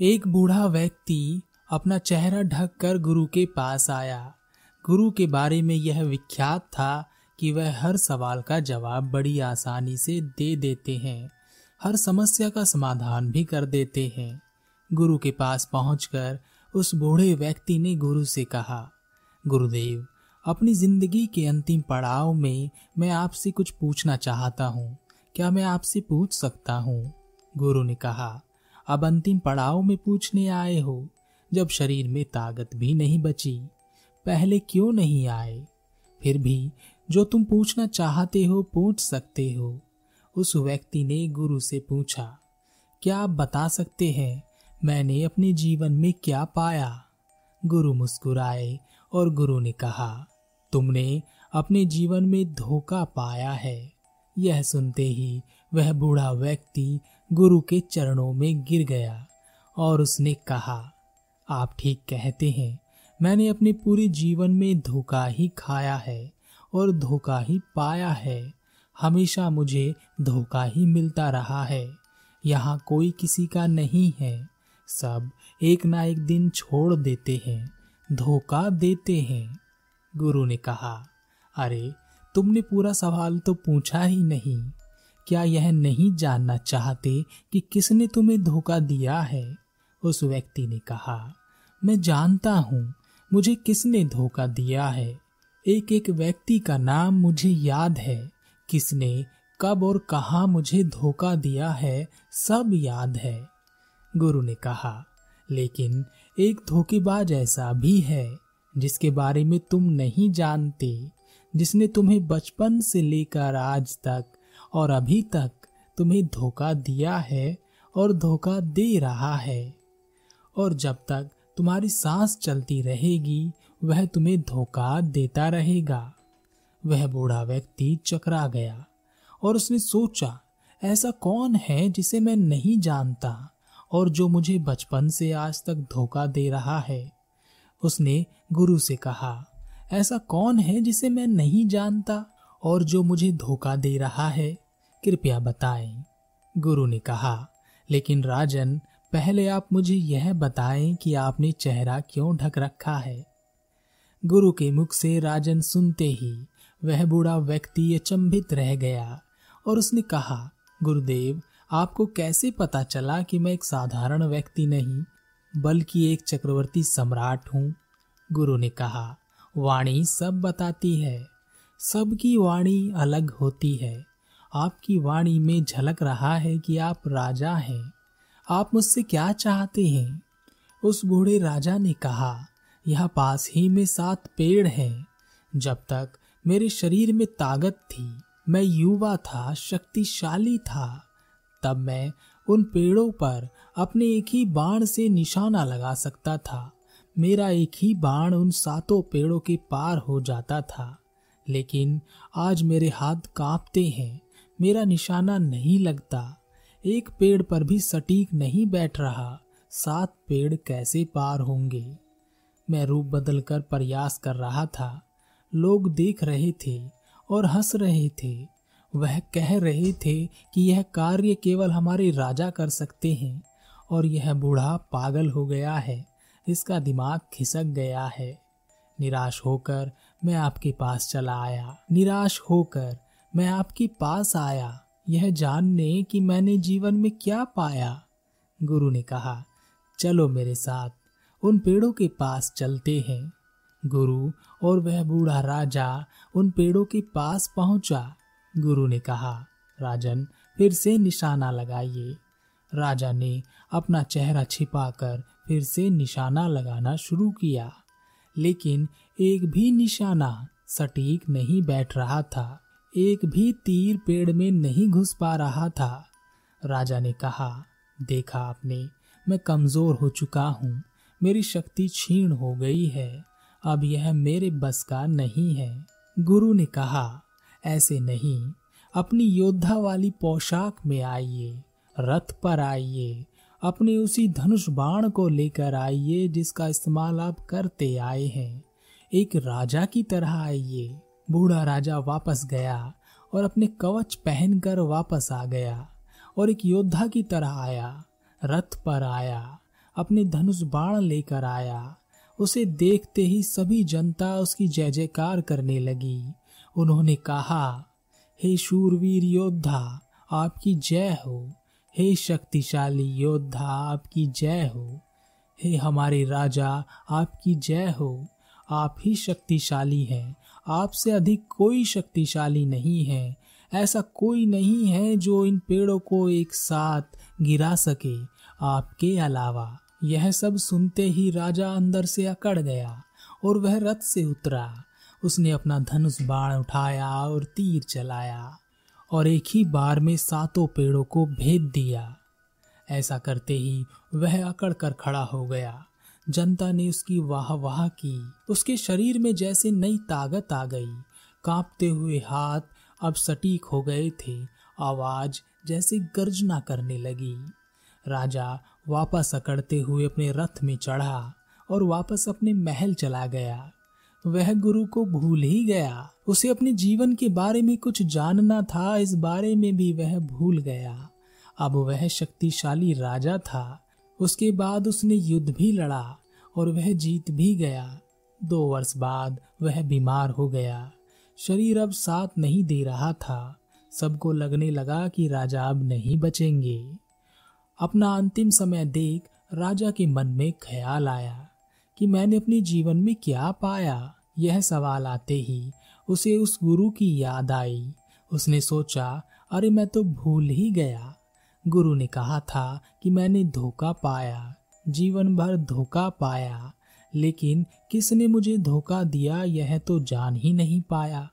एक बूढ़ा व्यक्ति अपना चेहरा ढक कर गुरु के पास आया। गुरु के बारे में यह विख्यात था कि वह हर सवाल का जवाब बड़ी आसानी से दे देते हैं। हर समस्या का समाधान भी कर देते हैं। गुरु के पास पहुंचकर उस बूढ़े व्यक्ति ने गुरु से कहा, गुरुदेव, अपनी ज़िंदगी के अंतिम पड़ाव में मैं आपसे कुछ पूछना चाहता हूँ। क्या मैं आपसे पूछ सकता हूँ? गुरु ने कहा अब अंतिम पड़ाव में पूछने आए हो, जब शरीर में ताकत भी नहीं बची। पहले क्यों नहीं आए? फिर भी जो तुम पूछना चाहते हो पूछ सकते हो। उस व्यक्ति ने गुरु से पूछा, क्या आप बता सकते हैं, मैंने अपने जीवन में क्या पाया? गुरु मुस्कुराए और गुरु ने कहा, तुमने अपने जीवन में धोखा पाया है। यह सुनते ही वह बूढ़ा व्यक्ति गुरु के चरणों में गिर गया और उसने कहा, आप ठीक कहते हैं। मैंने अपने पूरे जीवन में धोखा ही खाया है और धोखा ही पाया है। हमेशा मुझे धोखा ही मिलता रहा है। यहाँ कोई किसी का नहीं है। सब एक ना एक दिन छोड़ देते हैं, धोखा देते हैं। गुरु ने कहा, अरे, तुमने पूरा सवाल तो पूछा ही नहीं। क्या यह नहीं जानना चाहते कि किसने तुम्हें धोखा दिया है? उस व्यक्ति ने कहा, मैं जानता हूँ, मुझे किसने धोखा दिया है। एक एक व्यक्ति का नाम मुझे याद है। किसने, कब और कहा मुझे धोखा दिया है, सब याद है। गुरु ने कहा, लेकिन एक धोखेबाज ऐसा भी है, जिसके बारे में तुम नहीं जानते, जिसने तुम्हें बचपन से लेकर आज तक और अभी तक तुम्हें धोखा दिया है और धोखा दे रहा है। और जब तक तुम्हारी सांस चलती रहेगी, वह तुम्हें धोखा देता रहेगा। वह बूढ़ा व्यक्ति चकरा गया और उसने सोचा, ऐसा कौन है जिसे मैं नहीं जानता और जो मुझे बचपन से आज तक धोखा दे रहा है? उसने गुरु से कहा, ऐसा कौन है जिसे मैं नहीं जानता और जो मुझे धोखा दे रहा है? कृपया बताएँ। गुरु ने कहा, लेकिन राजन, पहले आप मुझे यह बताएँ कि आपने चेहरा क्यों ढक रखा है? गुरु के मुख से राजन सुनते ही वह बूढ़ा व्यक्ति अचंभित रह गया और उसने कहा, गुरुदेव, आपको कैसे पता चला कि मैं एक साधारण व्यक्ति नहीं, बल्कि एक चक्रवर्ती सम्राट हूँ? गुरु ने कहा, वाणी सब बताती है। सबकी वाणी अलग होती है। आपकी वाणी में झलक रहा है कि आप राजा हैं। आप मुझसे क्या चाहते हैं? उस बूढ़े राजा ने कहा, यह पास ही में सात पेड़ हैं। जब तक मेरे शरीर में ताकत थी, मैं युवा था, शक्तिशाली था, तब मैं उन पेड़ों पर अपने एक ही बाण से निशाना लगा सकता था। मेरा एक ही बाण उन सातों पेड़ों के पार हो जाता था, लेकिन आज मेरे हाथ कांपते हैं। मेरा निशाना नहीं लगता। एक पेड़ पर भी सटीक नहीं बैठ रहा। सात पेड़ कैसे पार होंगे? मैं रूप बदल कर प्रयास कर रहा था। लोग देख रहे थे और हंस रहे थे। वह कह रहे थे कि यह कार्य केवल हमारे राजा कर सकते हैं और यह बूढ़ा पागल हो गया है। इसका दिमाग खिसक गया है। निराश होकर मैं आपके पास चला आया। निराश होकर मैं आपके पास आया। यह जानने कि मैंने जीवन में क्या पाया। गुरु ने कहा, चलो मेरे साथ, उन पेड़ों के पास चलते हैं। गुरु और वह बूढ़ा राजा उन पेड़ों के पास पहुँचा। गुरु ने कहा, राजन, फिर से निशाना लगाइए। राजा ने अपना चेहरा छिपाकर फिर से निशाना लगाना शुरू किया। लेकिन एक भी निशाना सटीक नहीं बैठ रहा था। एक भी तीर पेड़ में नहीं घुस पा रहा था। राजा ने कहा, देखा आपने, मैं कमज़ोर हो चुका हूँ, मेरी शक्ति छीण हो गई है, अब यह मेरे बस का नहीं है। गुरु ने कहा, ऐसे नहीं, अपनी योद्धा वाली पोशाक में आइए, रथ पर आइए, अपने उसी धनुष बाण को लेकर आइए जिसका इस्तेमाल आप करते आए हैं। एक राजा की तरह आइए। बूढ़ा राजा वापस गया और अपने कवच पहनकर वापस आ गया और एक योद्धा की तरह आया, रथ पर आया, अपने धनुष बाण लेकर आया। उसे देखते ही सभी जनता उसकी जय जयकार करने लगी। उन्होंने कहा, हे शूरवीर योद्धा, आपकी जय हो। हे शक्तिशाली योद्धा, आपकी जय हो। हे हमारे राजा, आपकी जय हो। आप ही शक्तिशाली हैं। आपसे अधिक कोई शक्तिशाली नहीं है। ऐसा कोई नहीं है जो इन पेड़ों को एक साथ गिरा सके। आपके अलावा यह सब सुनते ही राजा अंदर से अकड़ गया और वह रथ से उतरा। उसने अपना धनुष बाण उठाया और तीर चलाया और एक ही बार में सातों पेड़ों को भेद दिया। ऐसा करते ही वह अकड़ कर खड़ा हो गया। जनता ने उसकी वाह वाह की। उसके शरीर में जैसे नई ताकत आ गई। कांपते हुए हाथ अब सटीक हो गए थे। आवाज़ जैसे गर्जना करने लगी। राजा वापस अकड़ते हुए अपने रथ में चढ़ा और वापस अपने महल चला गया। वह गुरु को भूल ही गया। उसे अपने जीवन के बारे में कुछ जानना था, इस बारे में भी वह भूल गया। अब वह शक्तिशाली राजा था। उसके बाद उसने युद्ध भी लड़ा और वह जीत भी गया। दो वर्ष बाद वह बीमार हो गया। शरीर अब साथ नहीं दे रहा था। सबको लगने लगा कि राजा अब नहीं बचेंगे। अपना अंतिम समय देख राजा के मन में ख्याल आया कि मैंने अपने जीवन में क्या पाया। यह सवाल आते ही उसे उस गुरु की याद आई। उसने सोचा, अरे, मैं तो भूल ही गया। गुरु ने कहा था कि मैंने धोखा पाया, जीवन भर धोखा पाया, लेकिन किसने मुझे धोखा दिया यह तो जान ही नहीं पाया।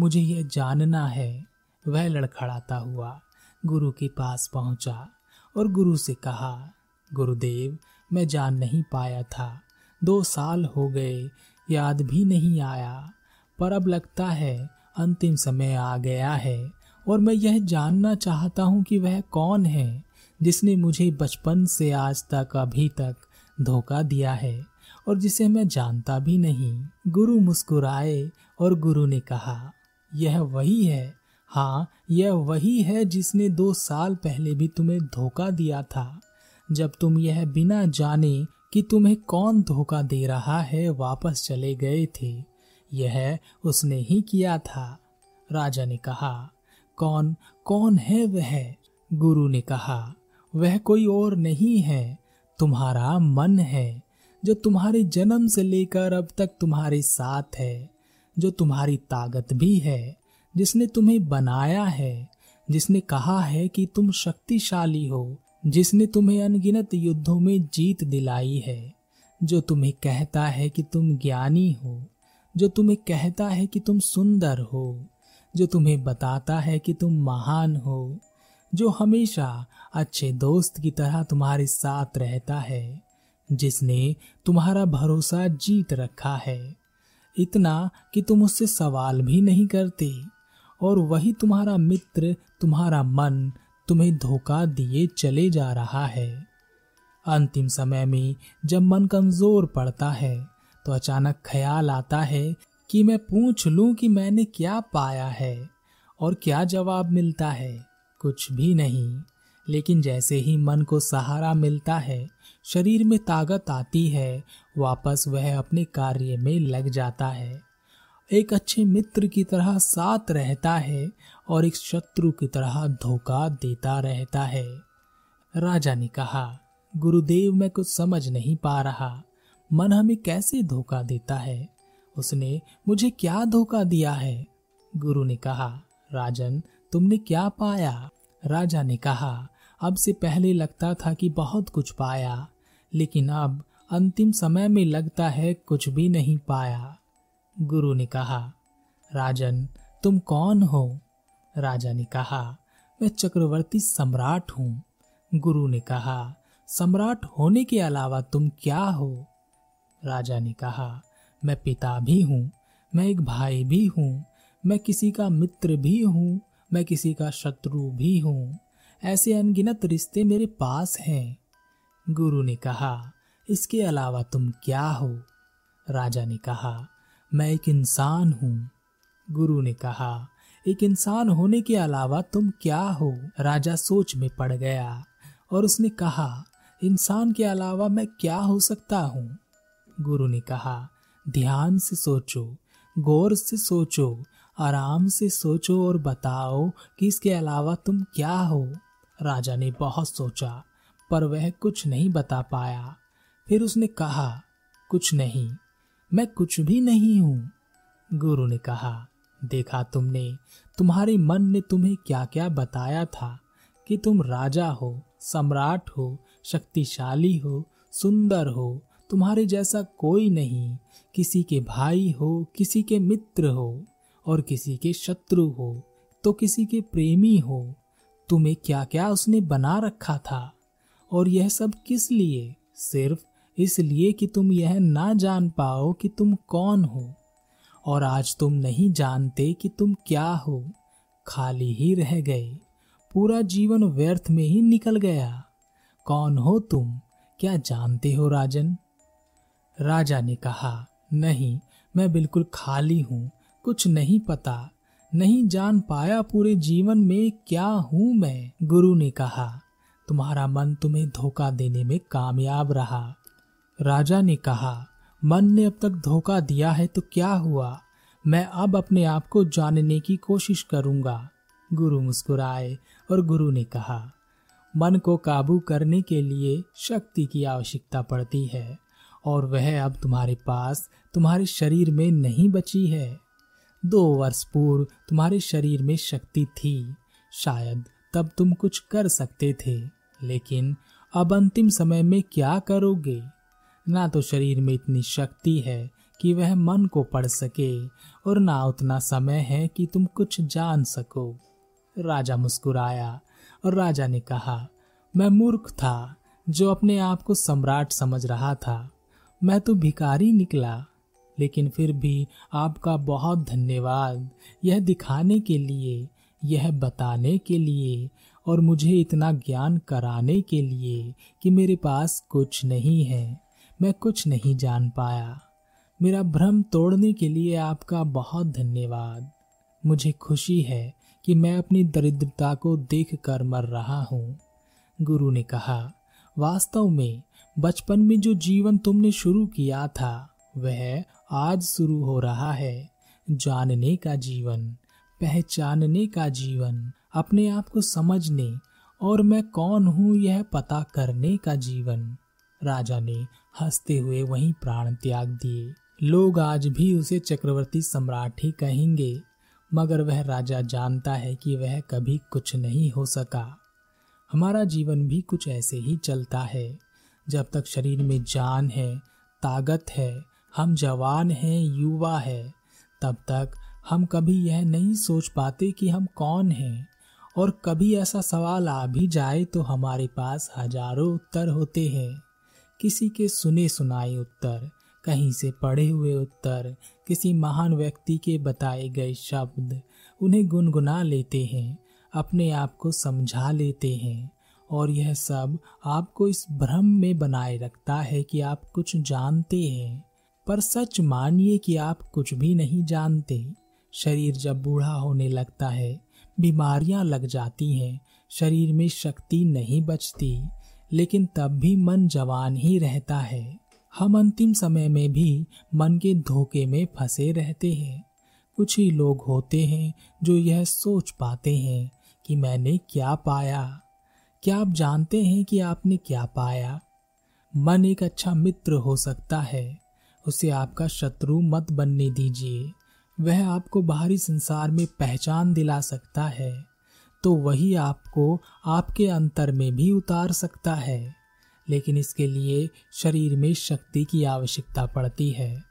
मुझे यह जानना है, वह लड़खड़ाता हुआ, गुरु के पास पहुँचा और गुरु से कहा, गुरुदेव, मैं जान नहीं पाया था, दो साल हो गए, याद भी नहीं आया, पर अब लगता है, अंतिम समय आ गया है और मैं यह जानना चाहता हूँ कि वह कौन है जिसने मुझे बचपन से आज तक अभी तक धोखा दिया है और जिसे मैं जानता भी नहीं। गुरु मुस्कुराए और गुरु ने कहा, यह वही है। हाँ यह वही है जिसने दो साल पहले भी तुम्हें धोखा दिया था। जब तुम यह बिना जाने कि तुम्हें कौन धोखा दे रहा है, वापस चले गए थे। यह उसने ही किया था। राजा ने कहा कौन कौन है वह? गुरु ने कहा, वह कोई और नहीं है। तुम्हारा मन है, जो तुम्हारे जन्म से लेकर अब तक तुम्हारे साथ है, जो तुम्हारी ताकत भी है, जिसने तुम्हें बनाया है, जिसने कहा है कि तुम शक्तिशाली हो, जिसने तुम्हें अनगिनत युद्धों में जीत दिलाई है, जो तुम्हें कहता है कि तुम ज्ञानी हो, जो तुम्हें कहता है कि तुम सुंदर हो। जो तुम्हें बताता है कि तुम महान हो, जो हमेशा अच्छे दोस्त की तरह तुम्हारे साथ रहता है, जिसने तुम्हारा भरोसा जीत रखा है। इतना कि तुम उससे सवाल भी नहीं करते, और वही तुम्हारा मित्र, तुम्हारा मन तुम्हें धोखा दिए चले जा रहा है। अंतिम समय में जब मन कमज़ोर पड़ता है तो अचानक ख्याल आता है कि मैं पूछ लूँ कि मैंने क्या पाया है और क्या जवाब मिलता है। कुछ भी नहीं, लेकिन जैसे ही मन को सहारा मिलता है, शरीर में ताकत आती है, वापस वह अपने कार्य में लग जाता है। एक अच्छे मित्र की तरह साथ रहता है और एक शत्रु की तरह धोखा देता रहता है। राजा ने कहा, गुरुदेव, मैं कुछ समझ नहीं पा रहा। मन हमें कैसे धोखा देता है? उसने मुझे क्या धोखा दिया है? गुरु ने कहा, राजन, तुमने क्या पाया? राजा ने कहा, अब से पहले लगता था कि बहुत कुछ पाया, लेकिन अब अंतिम समय में लगता है कुछ भी नहीं पाया। गुरु ने कहा, राजन, तुम कौन हो? राजा ने कहा, मैं चक्रवर्ती सम्राट हूँ। गुरु ने कहा, सम्राट होने के अलावा तुम क्या हो? राजा ने कहा मैं पिता भी हूँ, मैं एक भाई भी हूँ, मैं किसी का मित्र भी हूँ, मैं किसी का शत्रु भी हूँ। ऐसे अनगिनत रिश्ते मेरे पास हैं। गुरु ने कहा, इसके अलावा तुम क्या हो? राजा ने कहा, मैं एक इंसान हूँ। गुरु ने कहा, एक इंसान होने के अलावा तुम क्या हो? राजा सोच में पड़ गया और उसने कहा, इंसान के अलावा मैं क्या हो सकता हूँ? गुरु ने कहा ध्यान से सोचो, गौर से सोचो, आराम से सोचो और बताओ कि इसके अलावा तुम क्या हो। राजा ने बहुत सोचा, पर वह कुछ नहीं बता पाया। फिर उसने कहा, कुछ नहीं, मैं कुछ भी नहीं हूँ। गुरु ने कहा, देखा तुमने, तुम्हारे मन ने तुम्हें क्या क्या बताया था कि तुम राजा हो, सम्राट हो, शक्तिशाली हो, सुंदर हो तुम्हारे जैसा कोई नहीं, किसी के भाई हो, किसी के मित्र हो, और किसी के शत्रु हो तो किसी के प्रेमी हो, तुम्हें क्या क्या उसने बना रखा था? और यह सब किस लिए? सिर्फ़ इसलिए कि तुम यह ना जान पाओ कि तुम कौन हो। और आज तुम नहीं जानते कि तुम क्या हो। खाली ही रह गए। पूरा जीवन व्यर्थ में ही निकल गया। कौन हो तुम? क्या जानते हो राजन? राजा ने कहा, नहीं, मैं बिल्कुल खाली हूँ, कुछ नहीं पता, नहीं जान पाया पूरे जीवन में क्या हूँ मैं। गुरु ने कहा, तुम्हारा मन तुम्हें धोखा देने में कामयाब रहा। राजा ने कहा, मन ने अब तक धोखा दिया है तो क्या हुआ? मैं अब अपने आप को जानने की कोशिश करूँगा। गुरु मुस्कुराए और गुरु ने कहा, मन को काबू करने के लिए शक्ति की आवश्यकता पड़ती है। और वह अब तुम्हारे पास तुम्हारे शरीर में नहीं बची है। दो वर्ष पूर्व तुम्हारे शरीर में शक्ति थी। शायद तब तुम कुछ कर सकते थे, लेकिन अब अंतिम समय में क्या करोगे? ना तो शरीर में इतनी शक्ति है कि वह मन को पढ़ सके, और ना उतना समय है कि तुम कुछ जान सको। राजा मुस्कुराया, और राजा ने कहा, मैं मूर्ख था जो अपने आप को सम्राट समझ रहा था। मैं तो भिकारी निकला, लेकिन फिर भी आपका बहुत धन्यवाद। यह दिखाने के लिए, यह बताने के लिए, और मुझे इतना ज्ञान कराने के लिए कि मेरे पास कुछ नहीं है। मैं कुछ नहीं जान पाया। मेरा भ्रम तोड़ने के लिए आपका बहुत धन्यवाद। मुझे खुशी है कि मैं अपनी दरिद्रता को देख कर मर रहा हूँ। गुरु ने कहा, वास्तव में बचपन में जो जीवन तुमने शुरू किया था, वह आज शुरू हो रहा है। जानने का जीवन, पहचानने का जीवन, अपने आप को समझने, और मैं कौन हूँ यह पता करने का जीवन। राजा ने हँसते हुए वहीं प्राण त्याग दिए। लोग आज भी उसे चक्रवर्ती सम्राट ही कहेंगे, मगर वह राजा जानता है कि वह कभी कुछ नहीं हो सका। हमारा जीवन भी कुछ ऐसे ही चलता है। जब तक शरीर में जान है, ताकत है, हम जवान हैं, युवा है, तब तक हम कभी यह नहीं सोच पाते कि हम कौन हैं। और कभी ऐसा सवाल आ भी जाए तो हमारे पास हज़ारों उत्तर होते हैं। किसी के सुने सुनाए उत्तर, कहीं से पढ़े हुए उत्तर, किसी महान व्यक्ति के बताए गए शब्द, उन्हें गुनगुना लेते हैं, अपने आप को समझा लेते हैं। और यह सब आपको इस भ्रम में बनाए रखता है कि आप कुछ जानते हैं, पर सच मानिए कि आप कुछ भी नहीं जानते। शरीर जब बूढ़ा होने लगता है, बीमारियाँ लग जाती हैं, शरीर में शक्ति नहीं बचती, लेकिन तब भी मन जवान ही रहता है। हम अंतिम समय में भी मन के धोखे में फंसे रहते हैं। कुछ ही लोग होते हैं जो यह सोच पाते हैं कि मैंने क्या पाया। क्या आप जानते हैं कि आपने क्या पाया? मन एक अच्छा मित्र हो सकता है। उसे आपका शत्रु मत बनने दीजिए। वह आपको बाहरी संसार में पहचान दिला सकता है। तो वही आपको आपके अंतर में भी उतार सकता है। लेकिन इसके लिए शरीर में शक्ति की आवश्यकता पड़ती है।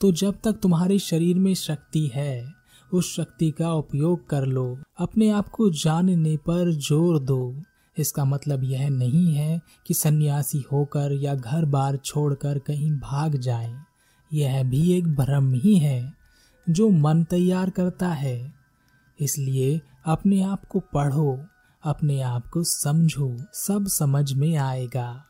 तो जब तक तुम्हारे शरीर में शक्ति है, उस शक्ति का उपयोग कर लो। अपने आप को जानने पर ज़ोर दो। इसका मतलब यह नहीं है कि सन्यासी होकर या घर बार छोड़कर कहीं भाग जाए। यह भी एक भ्रम ही है, जो मन तैयार करता है। इसलिए अपने आप को पढ़ो, अपने आप को समझो, सब समझ में आएगा।